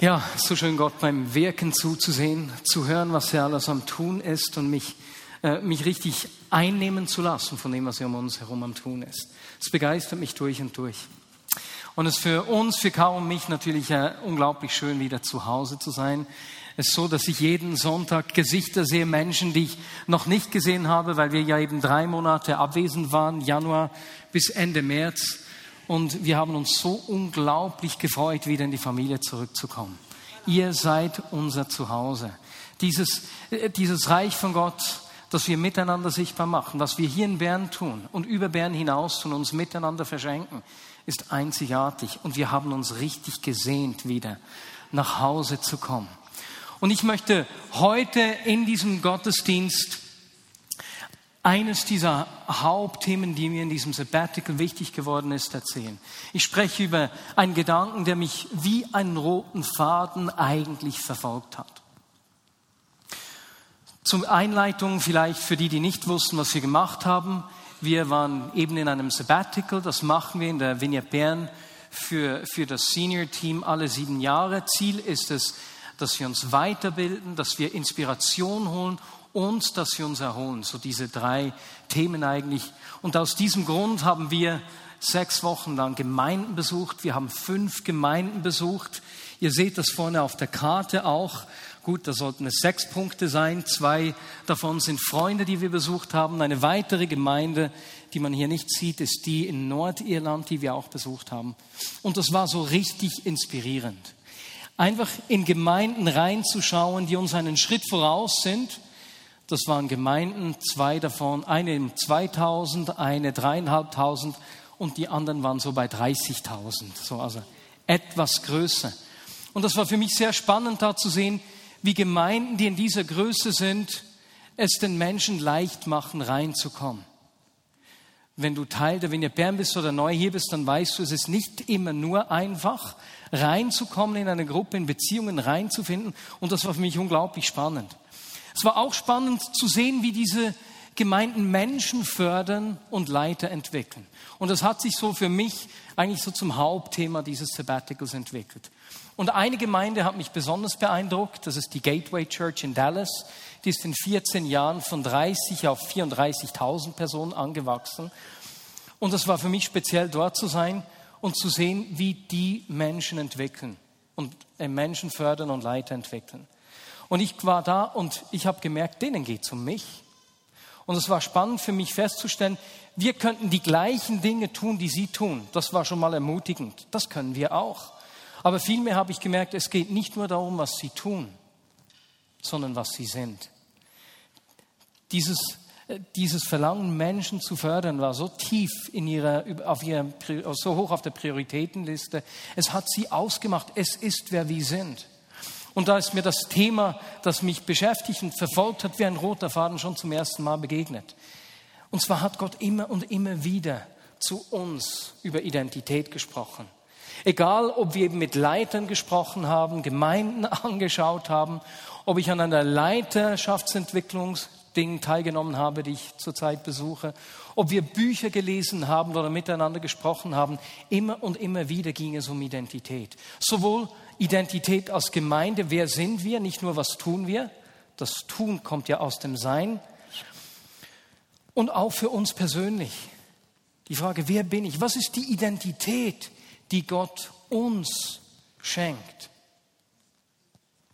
Ja, so schön Gott beim Wirken zuzusehen, zu hören, was er alles am Tun ist und mich, äh, mich richtig einnehmen zu lassen von dem, was er um uns herum am Tun ist. Es begeistert mich durch und durch. Und es ist für uns, für Caro und mich natürlich äh, unglaublich schön, wieder zu Hause zu sein. Es ist so, dass ich jeden Sonntag Gesichter sehe, Menschen, die ich noch nicht gesehen habe, weil wir ja eben drei Monate abwesend waren, Januar bis Ende März. Und wir haben uns so unglaublich gefreut, wieder in die Familie zurückzukommen. Ihr seid unser Zuhause. Dieses, äh, dieses Reich von Gott, das wir miteinander sichtbar machen, was wir hier in Bern tun und über Bern hinaus und uns miteinander verschenken, ist einzigartig. Und wir haben uns richtig gesehnt, wieder nach Hause zu kommen. Und ich möchte heute in diesem Gottesdienst eines dieser Hauptthemen, die mir in diesem Sabbatical wichtig geworden ist, erzählen. Ich spreche über einen Gedanken, der mich wie einen roten Faden eigentlich verfolgt hat. Zur Einleitung vielleicht für die, die nicht wussten, was wir gemacht haben. Wir waren eben in einem Sabbatical, das machen wir in der Vignette Bern für, für das Senior Team alle sieben Jahre. Ziel ist es, dass wir uns weiterbilden, dass wir Inspiration holen und dass wir uns erholen. So diese drei Themen eigentlich. Und aus diesem Grund haben wir sechs Wochen lang Gemeinden besucht. Wir haben fünf Gemeinden besucht. Ihr seht das vorne auf der Karte auch. Gut, da sollten es sechs Punkte sein. Zwei davon sind Freunde, die wir besucht haben. Eine weitere Gemeinde, die man hier nicht sieht, ist die in Nordirland, die wir auch besucht haben. Und das war so richtig inspirierend. Einfach in Gemeinden reinzuschauen, die uns einen Schritt voraus sind das waren Gemeinden, zwei davon, eine im 2000, eine dreieinhalbtausend und die anderen waren so bei 30.000, so also etwas größer. Und das war für mich sehr spannend da zu sehen, wie Gemeinden, die in dieser Größe sind, es den Menschen leicht machen, reinzukommen. Wenn du Teil der Wiener Bern bist oder neu hier bist, dann weißt du, es ist nicht immer nur einfach, reinzukommen in eine Gruppe, in Beziehungen reinzufinden. Und das war für mich unglaublich spannend. Es war auch spannend zu sehen, wie diese Gemeinden Menschen fördern und Leiter entwickeln. Und das hat sich so für mich eigentlich so zum Hauptthema dieses Sabbaticals entwickelt. Und eine Gemeinde hat mich besonders beeindruckt, das ist die Gateway Church in Dallas. Die ist in 14 Jahren von 30 auf 34.000 Personen angewachsen. Und es war für mich speziell dort zu sein und zu sehen, wie die Menschen entwickeln und äh, Menschen fördern und Leiter entwickeln. Und ich war da und ich habe gemerkt, denen geht es um mich. Und es war spannend für mich festzustellen, wir könnten die gleichen Dinge tun, die sie tun. Das war schon mal ermutigend. Das können wir auch. Aber vielmehr habe ich gemerkt, es geht nicht nur darum, was sie tun, sondern was sie sind. Dieses, äh, dieses Verlangen, Menschen zu fördern, war so tief in ihrer, auf ihrer, so hoch auf der Prioritätenliste. Es hat sie ausgemacht. Es ist, wer wir sind. Und da ist mir das Thema, das mich beschäftigt und verfolgt hat, wie ein roter Faden schon zum ersten Mal begegnet. Und zwar hat Gott immer und immer wieder zu uns über Identität gesprochen. Egal, ob wir eben mit Leitern gesprochen haben, Gemeinden angeschaut haben, ob ich an einer Leiterschaftsentwicklungsding teilgenommen habe, die ich zurzeit besuche, ob wir Bücher gelesen haben oder miteinander gesprochen haben, immer und immer wieder ging es um Identität. Sowohl Identität als Gemeinde, wer sind wir, nicht nur was tun wir, das Tun kommt ja aus dem Sein. Und auch für uns persönlich. Die Frage, wer bin ich? Was ist die Identität, die Gott uns schenkt?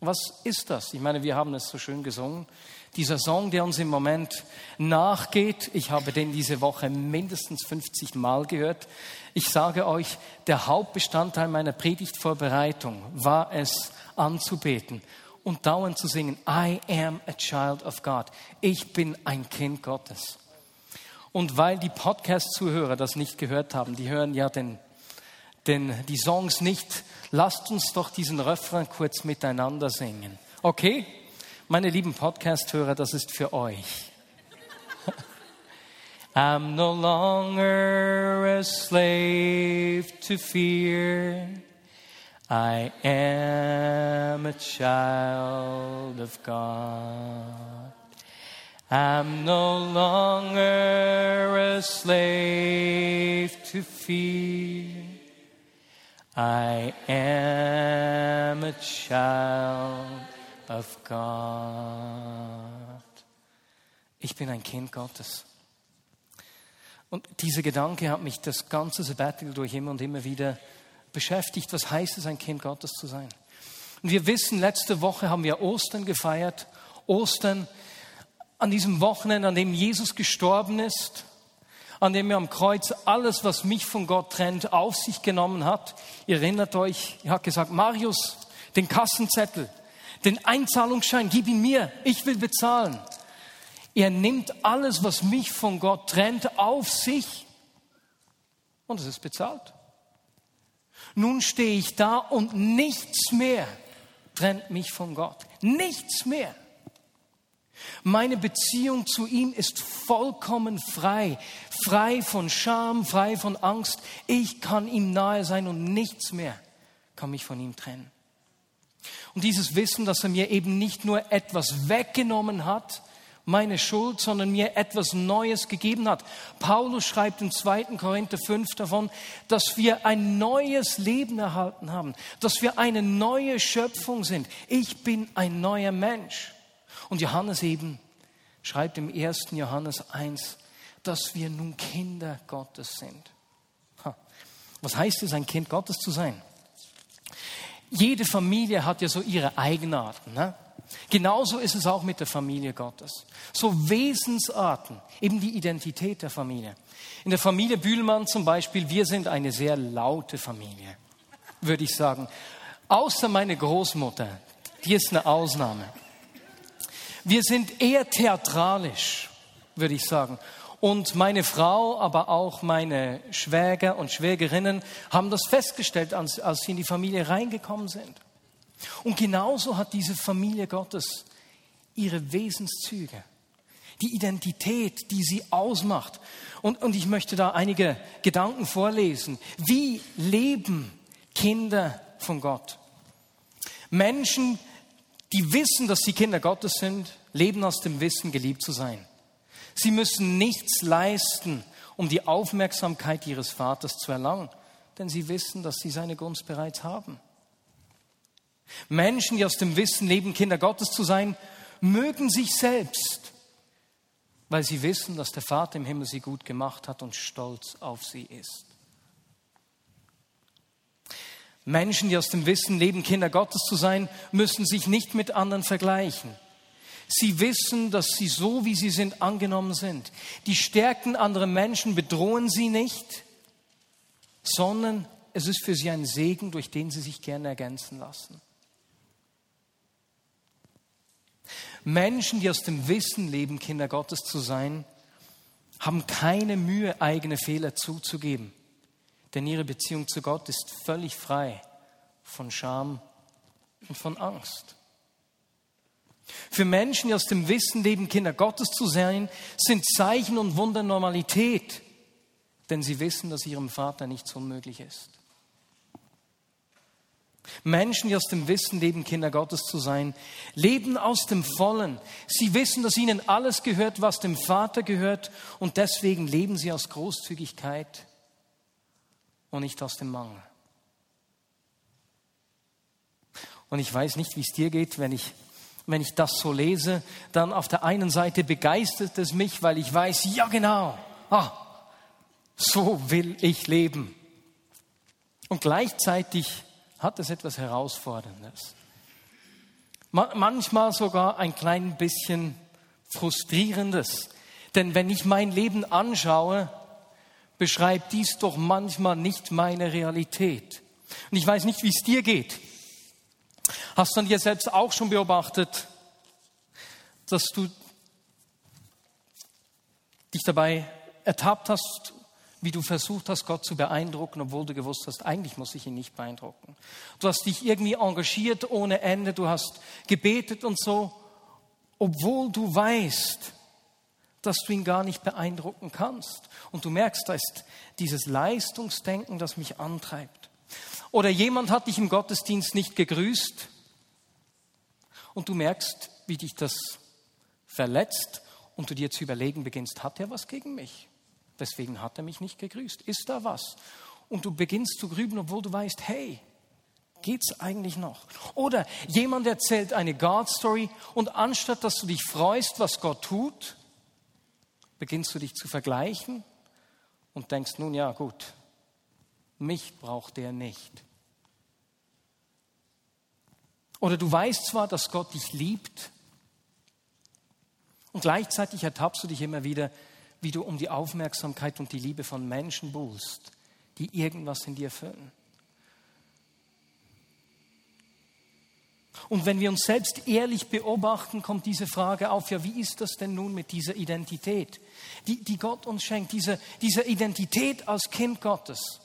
Was ist das? Ich meine, wir haben es so schön gesungen. Dieser Song, der uns im Moment nachgeht, ich habe den diese Woche mindestens 50 Mal gehört. Ich sage euch, der Hauptbestandteil meiner Predigtvorbereitung war es, anzubeten und dauernd zu singen, I am a child of God. Ich bin ein Kind Gottes. Und weil die Podcast-Zuhörer das nicht gehört haben, die hören ja den, den, die Songs nicht, lasst uns doch diesen Refrain kurz miteinander singen. Okay? Meine lieben Podcast-Hörer, das ist für euch. I'm no longer a slave to fear. I am a child of God. I'm no longer a slave to fear. I am a child of God. Ich bin ein Kind Gottes. Und dieser Gedanke hat mich das ganze Sabbatical durch immer und immer wieder beschäftigt. Was heißt es, ein Kind Gottes zu sein? Und wir wissen, letzte Woche haben wir Ostern gefeiert. Ostern an diesem Wochenende, an dem Jesus gestorben ist, an dem er am Kreuz alles, was mich von Gott trennt, auf sich genommen hat. Ihr erinnert euch, er hat gesagt, Marius, den Kassenzettel, den Einzahlungsschein, gib ihn mir, ich will bezahlen. Er nimmt alles, was mich von Gott trennt, auf sich und es ist bezahlt. Nun stehe ich da und nichts mehr trennt mich von Gott. Nichts mehr. Meine Beziehung zu ihm ist vollkommen frei, frei von Scham, frei von Angst. Ich kann ihm nahe sein und nichts mehr kann mich von ihm trennen. Und dieses Wissen, dass er mir eben nicht nur etwas weggenommen hat, meine Schuld, sondern mir etwas Neues gegeben hat. Paulus schreibt im 2. Korinther 5 davon, dass wir ein neues Leben erhalten haben, dass wir eine neue Schöpfung sind. Ich bin ein neuer Mensch. Und Johannes eben schreibt im 1. Johannes 1, dass wir nun Kinder Gottes sind. Was heißt es, ein Kind Gottes zu sein? Jede Familie hat ja so ihre Eigenarten. Ne? Genauso ist es auch mit der Familie Gottes. So Wesensarten, eben die Identität der Familie. In der Familie Bühlmann zum Beispiel, wir sind eine sehr laute Familie, würde ich sagen. Außer meine Großmutter, die ist eine Ausnahme. Wir sind eher theatralisch, würde ich sagen. Und meine Frau, aber auch meine Schwäger und Schwägerinnen haben das festgestellt, als, als sie in die Familie reingekommen sind. Und genauso hat diese Familie Gottes ihre Wesenszüge, die Identität, die sie ausmacht. Und, und ich möchte da einige Gedanken vorlesen. Wie leben Kinder von Gott? Menschen, die wissen, dass sie Kinder Gottes sind, leben aus dem Wissen, geliebt zu sein. Sie müssen nichts leisten, um die Aufmerksamkeit ihres Vaters zu erlangen, denn sie wissen, dass sie seine Gunst bereits haben. Menschen, die aus dem Wissen leben, Kinder Gottes zu sein, mögen sich selbst, weil sie wissen, dass der Vater im Himmel sie gut gemacht hat und stolz auf sie ist. Menschen, die aus dem Wissen leben, Kinder Gottes zu sein, müssen sich nicht mit anderen vergleichen. Sie wissen, dass sie so, wie sie sind, angenommen sind. Die Stärken anderer Menschen bedrohen sie nicht, sondern es ist für sie ein Segen, durch den sie sich gerne ergänzen lassen. Menschen, die aus dem Wissen leben, Kinder Gottes zu sein, haben keine Mühe, eigene Fehler zuzugeben. Denn ihre Beziehung zu Gott ist völlig frei von Scham und von Angst. Für Menschen, die aus dem Wissen leben, Kinder Gottes zu sein, sind Zeichen und Wunder Normalität, denn sie wissen, dass ihrem Vater nichts unmöglich ist. Menschen, die aus dem Wissen leben, Kinder Gottes zu sein, leben aus dem Vollen. Sie wissen, dass ihnen alles gehört, was dem Vater gehört, und deswegen leben sie aus Großzügigkeit und nicht aus dem Mangel. Und ich weiß nicht, wie es dir geht, wenn ich, wenn ich das so lese, dann auf der einen Seite begeistert es mich, weil ich weiß, ja genau, ah, so will ich leben. Und gleichzeitig hat es etwas Herausforderndes. Manchmal sogar ein klein bisschen frustrierendes. Denn wenn ich mein Leben anschaue, beschreibt dies doch manchmal nicht meine Realität. Und ich weiß nicht, wie es dir geht. Hast du an dir selbst auch schon beobachtet, dass du dich dabei ertappt hast, wie du versucht hast, Gott zu beeindrucken, obwohl du gewusst hast, eigentlich muss ich ihn nicht beeindrucken. Du hast dich irgendwie engagiert ohne Ende, du hast gebetet und so, obwohl du weißt, dass du ihn gar nicht beeindrucken kannst. Und du merkst, da ist dieses Leistungsdenken, das mich antreibt. Oder jemand hat dich im Gottesdienst nicht gegrüßt und du merkst, wie dich das verletzt und du dir zu überlegen beginnst, hat er was gegen mich? Deswegen hat er mich nicht gegrüßt. Ist da was? und du beginnst zu grübeln, obwohl du weißt, hey, geht's eigentlich noch? Oder jemand erzählt eine God-Story und anstatt dass du dich freust, was Gott tut, beginnst du dich zu vergleichen und denkst, nun ja, gut, mich braucht der nicht. Oder du weißt zwar, dass Gott dich liebt, und gleichzeitig ertappst du dich immer wieder, wie du um die Aufmerksamkeit und die Liebe von Menschen buhlst, die irgendwas in dir füllen. Und wenn wir uns selbst ehrlich beobachten, kommt diese Frage auf, ja, wie ist das denn nun mit dieser Identität, die, die Gott uns schenkt, diese, diese Identität als Kind Gottes?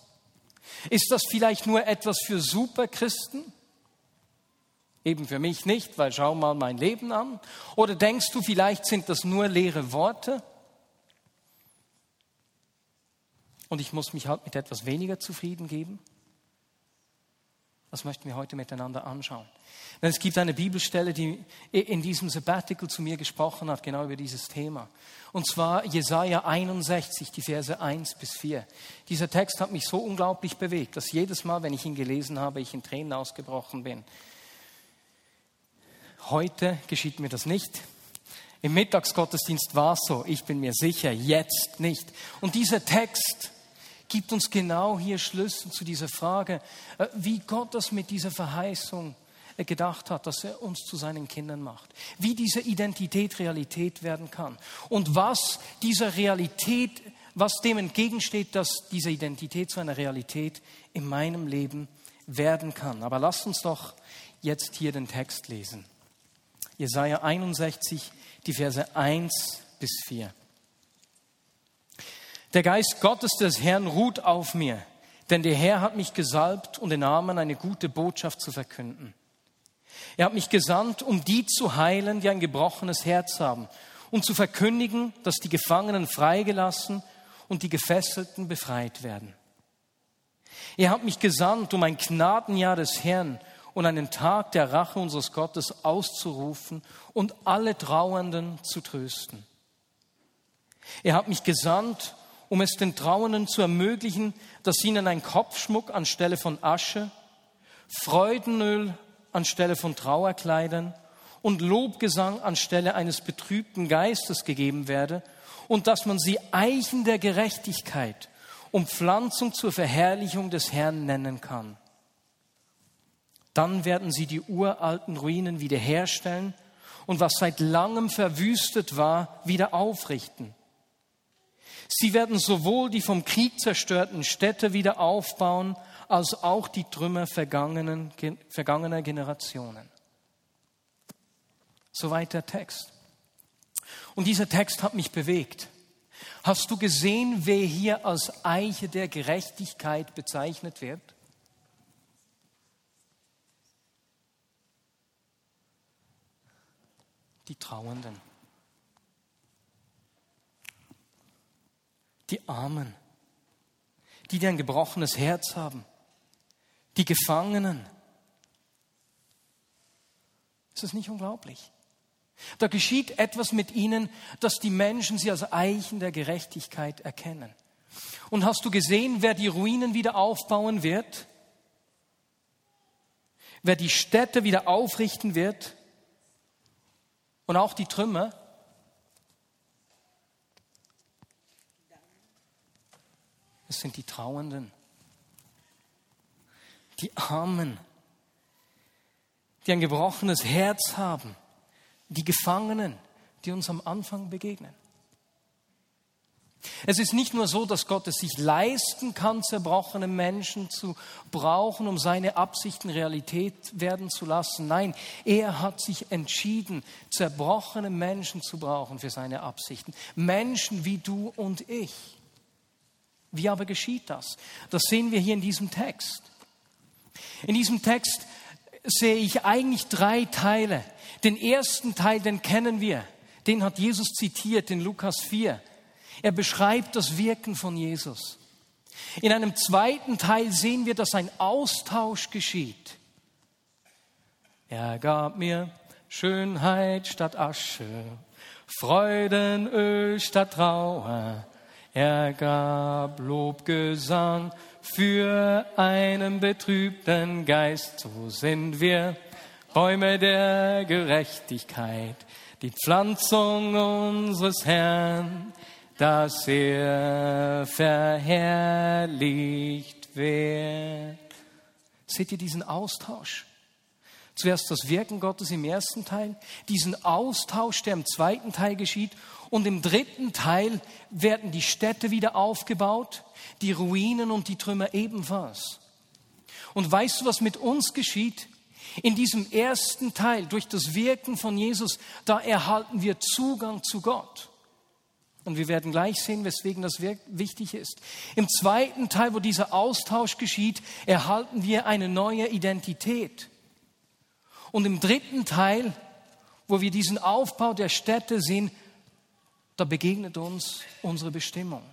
Ist das vielleicht nur etwas für Superchristen? Eben für mich nicht, weil schau mal mein Leben an. Oder denkst du, vielleicht sind das nur leere Worte? Und ich muss mich halt mit etwas weniger zufrieden geben? Das möchten wir heute miteinander anschauen. Denn es gibt eine Bibelstelle, die in diesem Sabbatical zu mir gesprochen hat, genau über dieses Thema. Und zwar Jesaja 61, die Verse 1 bis 4. Dieser Text hat mich so unglaublich bewegt, dass jedes Mal, wenn ich ihn gelesen habe, ich in Tränen ausgebrochen bin. Heute geschieht mir das nicht. Im Mittagsgottesdienst war es so. Ich bin mir sicher, jetzt nicht. Und dieser Text gibt uns genau hier Schlüssel zu dieser Frage, äh, wie Gott das mit dieser Verheißung äh, gedacht hat, dass er uns zu seinen Kindern macht. Wie diese Identität Realität werden kann. Und was dieser Realität, was dem entgegensteht, dass diese Identität zu einer Realität in meinem Leben werden kann. Aber lasst uns doch jetzt hier den Text lesen. Jesaja 61, die Verse 1 bis 4. Der Geist Gottes des Herrn ruht auf mir, denn der Herr hat mich gesalbt, um den Armen eine gute Botschaft zu verkünden. Er hat mich gesandt, um die zu heilen, die ein gebrochenes Herz haben, und zu verkündigen, dass die Gefangenen freigelassen und die Gefesselten befreit werden. Er hat mich gesandt, um ein Gnadenjahr des Herrn und einen Tag der Rache unseres Gottes auszurufen und alle Trauernden zu trösten. Er hat mich gesandt, um es den Trauernden zu ermöglichen, dass ihnen ein Kopfschmuck anstelle von Asche, Freudenöl anstelle von Trauerkleidern und Lobgesang anstelle eines betrübten Geistes gegeben werde und dass man sie Eichen der Gerechtigkeit und Pflanzung zur Verherrlichung des Herrn nennen kann. Dann werden sie die uralten Ruinen wiederherstellen und was seit langem verwüstet war, wieder aufrichten. Sie werden sowohl die vom Krieg zerstörten Städte wieder aufbauen, als auch die Trümmer vergangener Generationen. Soweit der Text. Und dieser Text hat mich bewegt. Hast du gesehen, wer hier als Eiche der Gerechtigkeit bezeichnet wird? Die Trauernden, die Armen, die, die ein gebrochenes Herz haben, die Gefangenen. Ist das nicht unglaublich? Da geschieht etwas mit ihnen, dass die Menschen sie als Eichen der Gerechtigkeit erkennen. Und hast du gesehen, wer die Ruinen wieder aufbauen wird? Wer die Städte wieder aufrichten wird? Und auch die Trümmer. Es sind die Trauernden, die Armen, die ein gebrochenes Herz haben, die Gefangenen, die uns am Anfang begegnen. Es ist nicht nur so, dass Gott es sich leisten kann, zerbrochene Menschen zu brauchen, um seine Absichten Realität werden zu lassen. Nein, er hat sich entschieden, zerbrochene Menschen zu brauchen für seine Absichten. Menschen wie du und ich. Wie aber geschieht das? Das sehen wir hier in diesem Text. In diesem Text sehe ich eigentlich drei Teile. Den ersten Teil, den kennen wir. Den hat Jesus zitiert in Lukas 4. Er beschreibt das Wirken von Jesus. In einem zweiten Teil sehen wir, dass ein Austausch geschieht. Er gab mir Schönheit statt Asche, Freudenöl statt Trauer. Er gab Lobgesang für einen betrübten Geist. So sind wir Bäume der Gerechtigkeit, die Pflanzung unseres Herrn, dass er verherrlicht wird. Seht ihr diesen Austausch? Zuerst das Wirken Gottes im ersten Teil, diesen Austausch, der im zweiten Teil geschieht. Und im dritten Teil werden die Städte wieder aufgebaut, die Ruinen und die Trümmer ebenfalls. Und weißt du, was mit uns geschieht? In diesem ersten Teil, durch das Wirken von Jesus, da erhalten wir Zugang zu Gott. Und wir werden gleich sehen, weswegen das wichtig ist. Im zweiten Teil, wo dieser Austausch geschieht, erhalten wir eine neue Identität. Und im dritten Teil, wo wir diesen Aufbau der Städte sehen, da begegnet uns unsere Bestimmung.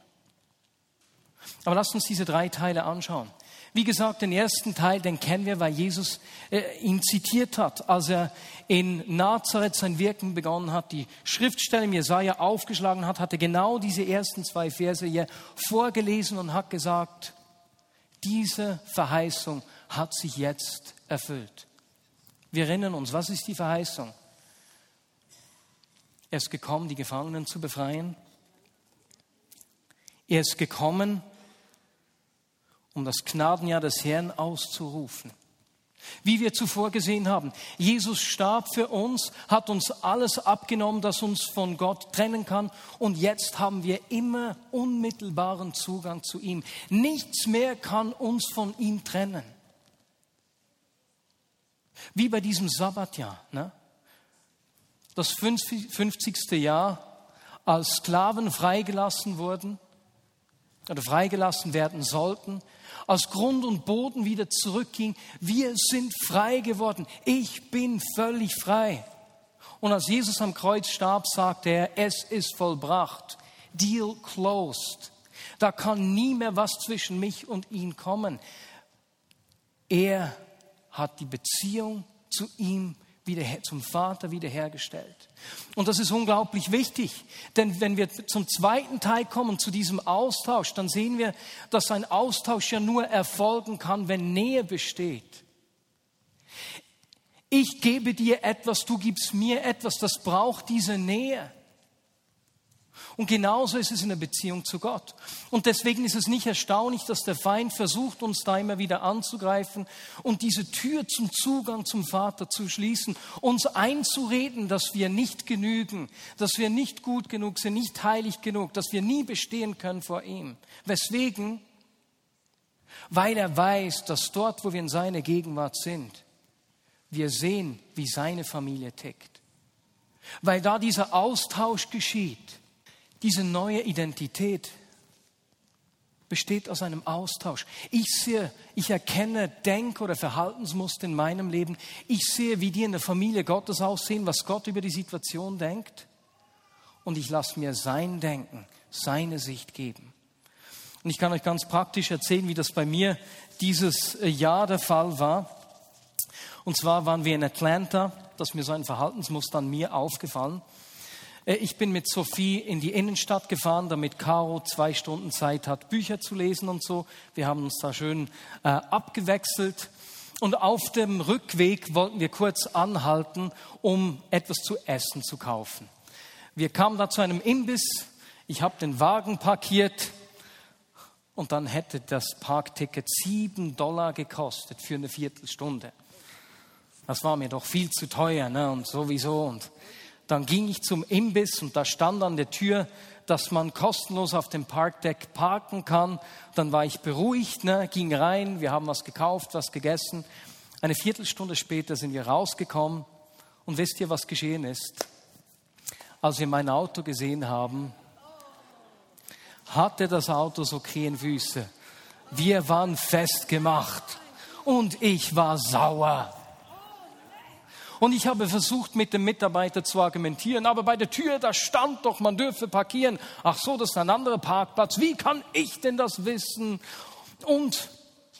Aber lasst uns diese drei Teile anschauen. Wie gesagt, den ersten Teil, den kennen wir, weil Jesus äh, ihn zitiert hat, als er in Nazareth sein Wirken begonnen hat, die Schriftstelle im Jesaja aufgeschlagen hat, hat er genau diese ersten zwei Verse hier vorgelesen und hat gesagt, diese Verheißung hat sich jetzt erfüllt. Wir erinnern uns, was ist die Verheißung? Er ist gekommen, die Gefangenen zu befreien. Er ist gekommen, um das Gnadenjahr des Herrn auszurufen. Wie wir zuvor gesehen haben, Jesus starb für uns, hat uns alles abgenommen, das uns von Gott trennen kann. Und jetzt haben wir immer unmittelbaren Zugang zu ihm. Nichts mehr kann uns von ihm trennen. Wie bei diesem Sabbatjahr. Ne? Das 50. Jahr, als Sklaven freigelassen wurden oder freigelassen werden sollten, als Grund und Boden wieder zurückging. Wir sind frei geworden. Ich bin völlig frei. Und als Jesus am Kreuz starb, sagte er, es ist vollbracht. Deal closed. Da kann nie mehr was zwischen mich und ihn kommen. Er hat die Beziehung zu ihm wieder, zum Vater wiederhergestellt. Und das ist unglaublich wichtig, denn wenn wir zum zweiten Teil kommen, zu diesem Austausch, dann sehen wir, dass ein Austausch ja nur erfolgen kann, wenn Nähe besteht. Ich gebe dir etwas, du gibst mir etwas, das braucht diese Nähe. Und genauso ist es in der Beziehung zu Gott. Und deswegen ist es nicht erstaunlich, dass der Feind versucht, uns da immer wieder anzugreifen und diese Tür zum Zugang zum Vater zu schließen, uns einzureden, dass wir nicht genügen, dass wir nicht gut genug sind, nicht heilig genug, dass wir nie bestehen können vor ihm. Weswegen? Weil er weiß, dass dort, wo wir in seiner Gegenwart sind, wir sehen, wie seine Familie tickt. Weil da dieser Austausch geschieht diese neue Identität besteht aus einem Austausch. Ich sehe, ich erkenne Denk- oder Verhaltensmuster in meinem Leben. Ich sehe, wie die in der Familie Gottes aussehen, was Gott über die Situation denkt. Und ich lasse mir sein Denken, seine Sicht geben. Und ich kann euch ganz praktisch erzählen, wie das bei mir dieses Jahr der Fall war. Und zwar waren wir in Atlanta, dass mir so ein Verhaltensmuster an mir aufgefallen. Äh, ich bin mit Sophie in die Innenstadt gefahren, damit Caro zwei Stunden Zeit hat, Bücher zu lesen und so. Wir haben uns da schön äh, abgewechselt. Und auf dem Rückweg wollten wir kurz anhalten, um etwas zu essen zu kaufen. Wir kamen da zu einem Imbiss. Ich habe den Wagen parkiert und dann hätte das Parkticket sieben Dollar gekostet für eine Viertelstunde. Das war mir doch viel zu teuer ne? und sowieso. Und dann ging ich zum Imbiss und da stand an der Tür, dass man kostenlos auf dem Parkdeck parken kann. Dann war ich beruhigt, ne, ging rein, wir haben was gekauft, was gegessen. Eine Viertelstunde später sind wir rausgekommen und wisst ihr, was geschehen ist? Als wir mein Auto gesehen haben, hatte das Auto so Krähenfüße. Wir waren festgemacht und ich war sauer. Und ich habe versucht, mit dem Mitarbeiter zu argumentieren, aber bei der Tür, da stand doch, man dürfe parkieren. Ach so, das ist ein anderer Parkplatz. Wie kann ich denn das wissen? Und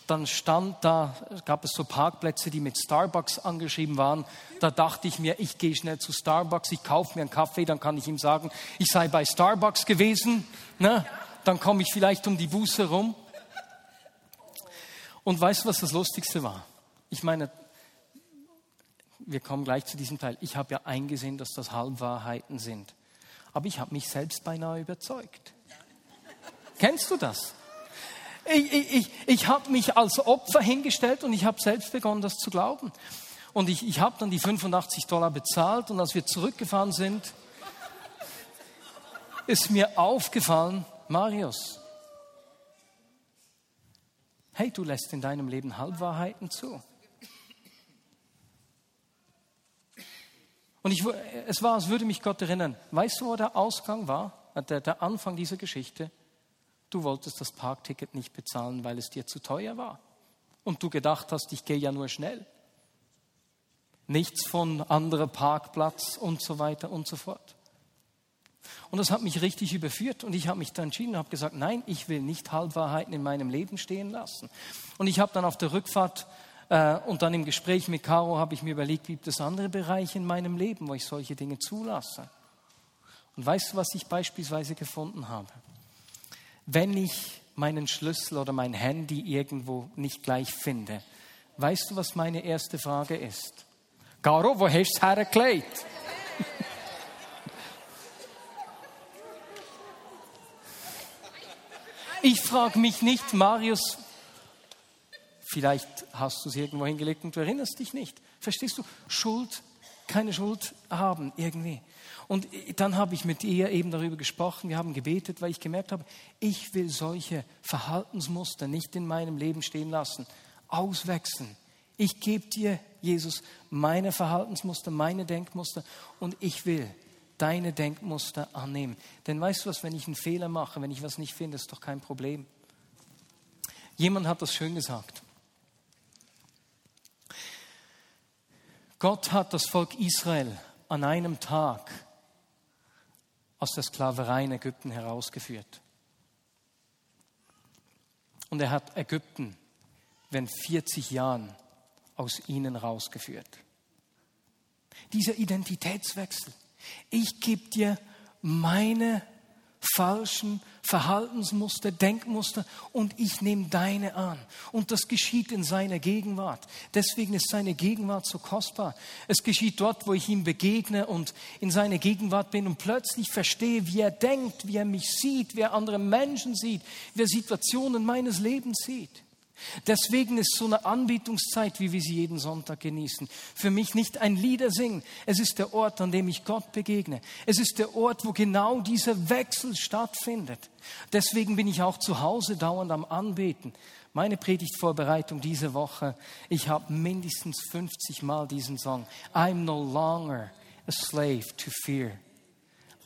dann stand da, gab es so Parkplätze, die mit Starbucks angeschrieben waren. Da dachte ich mir, ich gehe schnell zu Starbucks, ich kaufe mir einen Kaffee, dann kann ich ihm sagen, ich sei bei Starbucks gewesen. Ne? dann komme ich vielleicht um die Buße rum. Und weißt du, was das Lustigste war? Ich meine, wir kommen gleich zu diesem Teil. Ich habe ja eingesehen, dass das Halbwahrheiten sind. Aber ich habe mich selbst beinahe überzeugt. Kennst du das? Ich, ich, ich, ich habe mich als Opfer hingestellt und ich habe selbst begonnen, das zu glauben. Und ich, ich habe dann die 85 Dollar bezahlt und als wir zurückgefahren sind, ist mir aufgefallen, Marius, hey, du lässt in deinem Leben Halbwahrheiten zu. Und ich, es war, als würde mich Gott erinnern. Weißt du, wo der Ausgang war? Der, der Anfang dieser Geschichte? Du wolltest das Parkticket nicht bezahlen, weil es dir zu teuer war. Und du gedacht hast, ich gehe ja nur schnell. Nichts von anderer Parkplatz und so weiter und so fort. Und das hat mich richtig überführt und ich habe mich dann entschieden und habe gesagt, nein, ich will nicht Halbwahrheiten in meinem Leben stehen lassen. Und ich habe dann auf der Rückfahrt äh, und dann im Gespräch mit Caro habe ich mir überlegt, gibt es andere Bereiche in meinem Leben, wo ich solche Dinge zulasse? Und weißt du, was ich beispielsweise gefunden habe? Wenn ich meinen Schlüssel oder mein Handy irgendwo nicht gleich finde, weißt du, was meine erste Frage ist? Caro, wo hast du es hergelegt? Ich frage mich nicht, Marius, Vielleicht hast du es irgendwo hingelegt und du erinnerst dich nicht. Verstehst du? Schuld, keine Schuld haben irgendwie. Und dann habe ich mit ihr eben darüber gesprochen, wir haben gebetet, weil ich gemerkt habe, ich will solche Verhaltensmuster nicht in meinem Leben stehen lassen, auswechseln. Ich gebe dir, Jesus, meine Verhaltensmuster, meine Denkmuster und ich will deine Denkmuster annehmen. Denn weißt du was, wenn ich einen Fehler mache, wenn ich was nicht finde, ist doch kein Problem. Jemand hat das schön gesagt. Gott hat das Volk Israel an einem Tag aus der Sklaverei in Ägypten herausgeführt. Und er hat Ägypten während 40 Jahren aus ihnen rausgeführt. Dieser Identitätswechsel. Ich gebe dir meine falschen Verhaltensmuster, Denkmuster und ich nehme deine an. Und das geschieht in seiner Gegenwart. Deswegen ist seine Gegenwart so kostbar. Es geschieht dort, wo ich ihm begegne und in seiner Gegenwart bin und plötzlich verstehe, wie er denkt, wie er mich sieht, wie er andere Menschen sieht, wie er Situationen meines Lebens sieht. Deswegen ist so eine Anbetungszeit, wie wir sie jeden Sonntag genießen, für mich nicht ein Lieder singen. Es ist der Ort, an dem ich Gott begegne. Es ist der Ort, wo genau dieser Wechsel stattfindet. Deswegen bin ich auch zu Hause dauernd am Anbeten. Meine Predigtvorbereitung diese Woche, ich habe mindestens 50 Mal diesen Song. I'm no longer a slave to fear.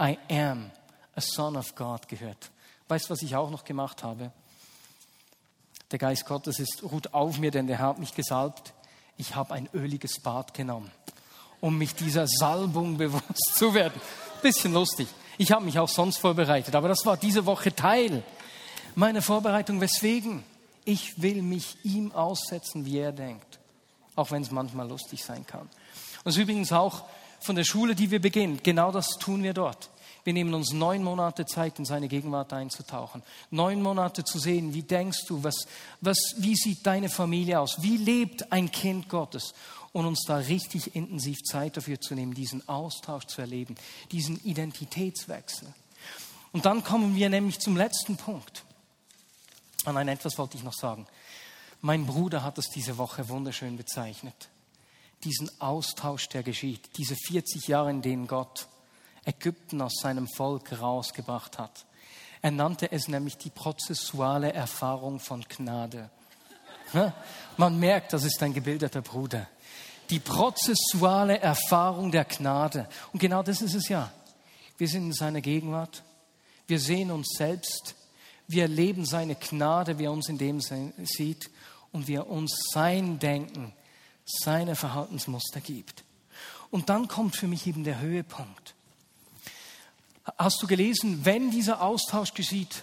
I am a son of God gehört. Weißt du, was ich auch noch gemacht habe? Der Geist Gottes ist, ruht auf mir, denn der hat mich gesalbt. Ich habe ein öliges Bad genommen, um mich dieser Salbung bewusst zu werden. Bisschen lustig. Ich habe mich auch sonst vorbereitet, aber das war diese Woche Teil meiner Vorbereitung. Weswegen? Ich will mich ihm aussetzen, wie er denkt. Auch wenn es manchmal lustig sein kann. Und das ist übrigens auch von der Schule, die wir beginnen. Genau das tun wir dort. Wir nehmen uns neun Monate Zeit, in seine Gegenwart einzutauchen. Neun Monate zu sehen, wie denkst du, was, was, wie sieht deine Familie aus? Wie lebt ein Kind Gottes? Und uns da richtig intensiv Zeit dafür zu nehmen, diesen Austausch zu erleben, diesen Identitätswechsel. Und dann kommen wir nämlich zum letzten Punkt. An ein etwas wollte ich noch sagen. Mein Bruder hat es diese Woche wunderschön bezeichnet. Diesen Austausch, der geschieht, diese 40 Jahre, in denen Gott Ägypten aus seinem Volk rausgebracht hat. Er nannte es nämlich die prozessuale Erfahrung von Gnade. Man merkt, das ist ein gebildeter Bruder. Die prozessuale Erfahrung der Gnade. Und genau das ist es ja. Wir sind in seiner Gegenwart. Wir sehen uns selbst. Wir erleben seine Gnade, wie er uns in dem sieht und wie er uns sein Denken, seine Verhaltensmuster gibt. Und dann kommt für mich eben der Höhepunkt. Hast du gelesen, wenn dieser Austausch geschieht,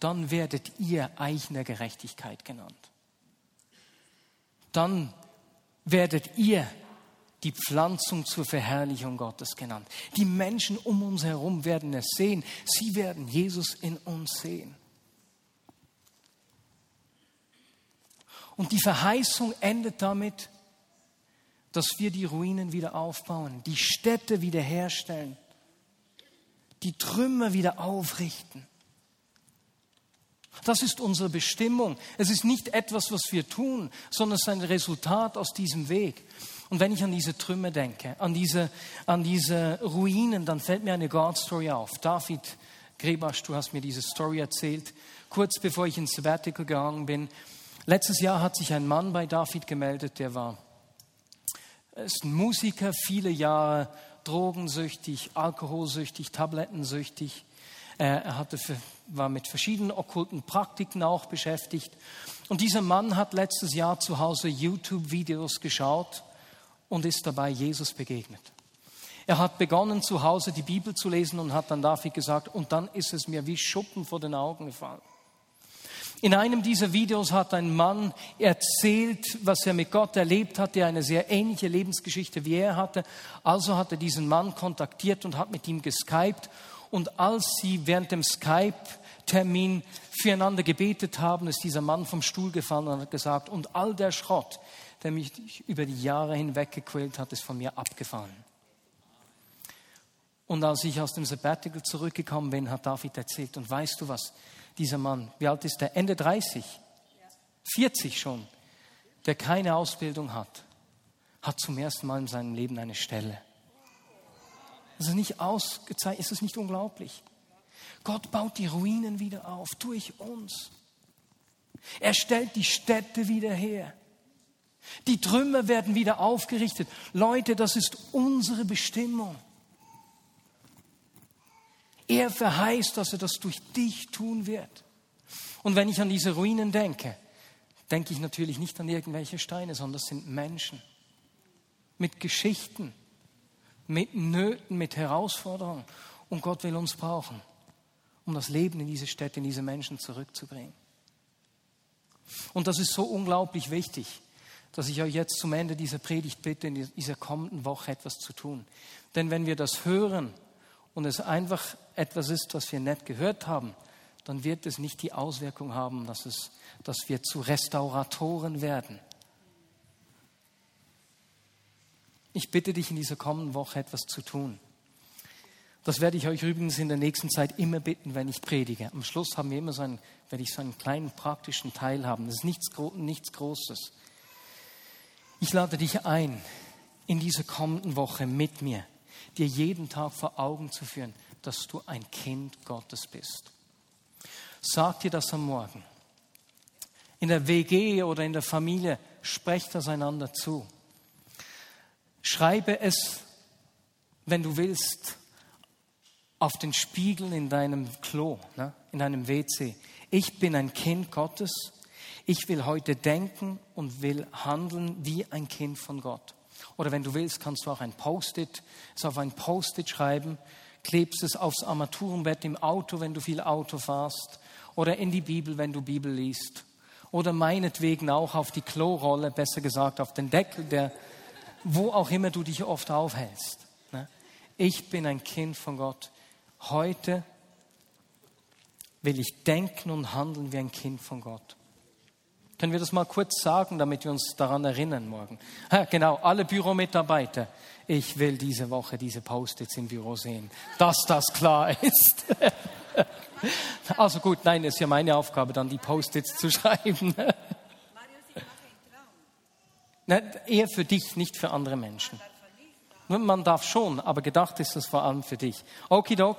dann werdet ihr Eichner Gerechtigkeit genannt. Dann werdet ihr die Pflanzung zur Verherrlichung Gottes genannt. Die Menschen um uns herum werden es sehen. Sie werden Jesus in uns sehen. Und die Verheißung endet damit, dass wir die Ruinen wieder aufbauen, die Städte wiederherstellen, die Trümmer wieder aufrichten. Das ist unsere Bestimmung. Es ist nicht etwas, was wir tun, sondern es ist ein Resultat aus diesem Weg. Und wenn ich an diese Trümmer denke, an diese, an diese Ruinen, dann fällt mir eine God-Story auf. David Grebasch, du hast mir diese Story erzählt, kurz bevor ich ins Sabbatical gegangen bin. Letztes Jahr hat sich ein Mann bei David gemeldet, der war ist ein Musiker, viele Jahre drogensüchtig, alkoholsüchtig, tablettensüchtig. Er hatte, war mit verschiedenen okkulten Praktiken auch beschäftigt. Und dieser Mann hat letztes Jahr zu Hause YouTube-Videos geschaut und ist dabei Jesus begegnet. Er hat begonnen, zu Hause die Bibel zu lesen und hat dann David gesagt, und dann ist es mir wie Schuppen vor den Augen gefallen. In einem dieser Videos hat ein Mann erzählt, was er mit Gott erlebt hat, der eine sehr ähnliche Lebensgeschichte wie er hatte. Also hat er diesen Mann kontaktiert und hat mit ihm geskypt. Und als sie während dem Skype-Termin füreinander gebetet haben, ist dieser Mann vom Stuhl gefallen und hat gesagt, und all der Schrott, der mich über die Jahre hinweg gequält hat, ist von mir abgefallen. Und als ich aus dem Sabbatical zurückgekommen bin, hat David erzählt, und weißt du was, dieser Mann, wie alt ist er? Ende 30, 40 schon, der keine Ausbildung hat, hat zum ersten Mal in seinem Leben eine Stelle. Das ist nicht ausgezeichnet, ist es nicht unglaublich? Gott baut die Ruinen wieder auf durch uns. Er stellt die Städte wieder her. Die Trümmer werden wieder aufgerichtet. Leute, das ist unsere Bestimmung. Er verheißt, dass er das durch dich tun wird. Und wenn ich an diese Ruinen denke, denke ich natürlich nicht an irgendwelche Steine, sondern das sind Menschen mit Geschichten, mit Nöten, mit Herausforderungen. Und Gott will uns brauchen, um das Leben in diese Städte, in diese Menschen zurückzubringen. Und das ist so unglaublich wichtig, dass ich euch jetzt zum Ende dieser Predigt bitte, in dieser kommenden Woche etwas zu tun. Denn wenn wir das hören, und es einfach etwas ist, was wir nicht gehört haben, dann wird es nicht die Auswirkung haben, dass, es, dass wir zu Restauratoren werden. Ich bitte dich in dieser kommenden Woche etwas zu tun. Das werde ich euch übrigens in der nächsten Zeit immer bitten, wenn ich predige. Am Schluss haben wir immer so einen, werde ich so einen kleinen praktischen Teil haben. Das ist nichts, nichts Großes. Ich lade dich ein, in dieser kommenden Woche mit mir dir jeden Tag vor Augen zu führen, dass du ein Kind Gottes bist. Sag dir das am Morgen. In der WG oder in der Familie, sprecht das einander zu. Schreibe es, wenn du willst, auf den Spiegel in deinem Klo, ne, in deinem WC. Ich bin ein Kind Gottes. Ich will heute denken und will handeln wie ein Kind von Gott. Oder wenn du willst, kannst du auch ein Post-it, es auf ein Post-it schreiben, klebst es aufs Armaturenbett im Auto, wenn du viel Auto fährst, oder in die Bibel, wenn du Bibel liest. Oder meinetwegen auch auf die Klorolle, besser gesagt auf den Deckel, der, wo auch immer du dich oft aufhältst. Ne? Ich bin ein Kind von Gott. Heute will ich denken und handeln wie ein Kind von Gott. Können wir das mal kurz sagen, damit wir uns daran erinnern morgen? Ja, genau, alle Büromitarbeiter. Ich will diese Woche diese Post-its im Büro sehen, dass das klar ist. also gut, nein, ist ja meine Aufgabe, dann die Post-its zu schreiben. Nein, eher für dich, nicht für andere Menschen. Man darf schon, aber gedacht ist es vor allem für dich. Okidok,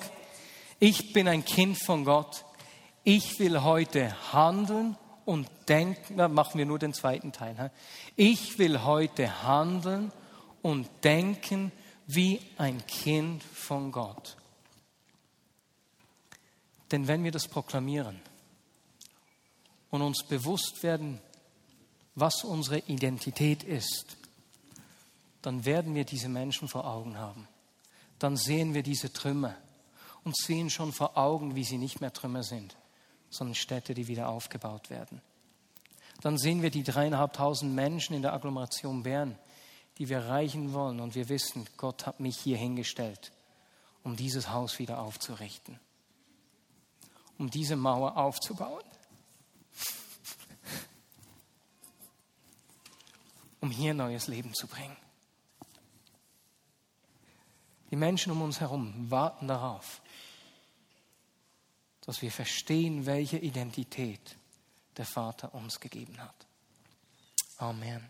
ich bin ein Kind von Gott. Ich will heute handeln und denken, na, machen wir nur den zweiten Teil. Ich will heute handeln und denken wie ein Kind von Gott. Denn wenn wir das proklamieren und uns bewusst werden, was unsere Identität ist, dann werden wir diese Menschen vor Augen haben. Dann sehen wir diese Trümmer und sehen schon vor Augen, wie sie nicht mehr Trümmer sind sondern Städte, die wieder aufgebaut werden. Dann sehen wir die dreieinhalbtausend Menschen in der Agglomeration Bern, die wir erreichen wollen. Und wir wissen, Gott hat mich hier hingestellt, um dieses Haus wieder aufzurichten, um diese Mauer aufzubauen, um hier neues Leben zu bringen. Die Menschen um uns herum warten darauf, dass wir verstehen, welche Identität der Vater uns gegeben hat. Amen.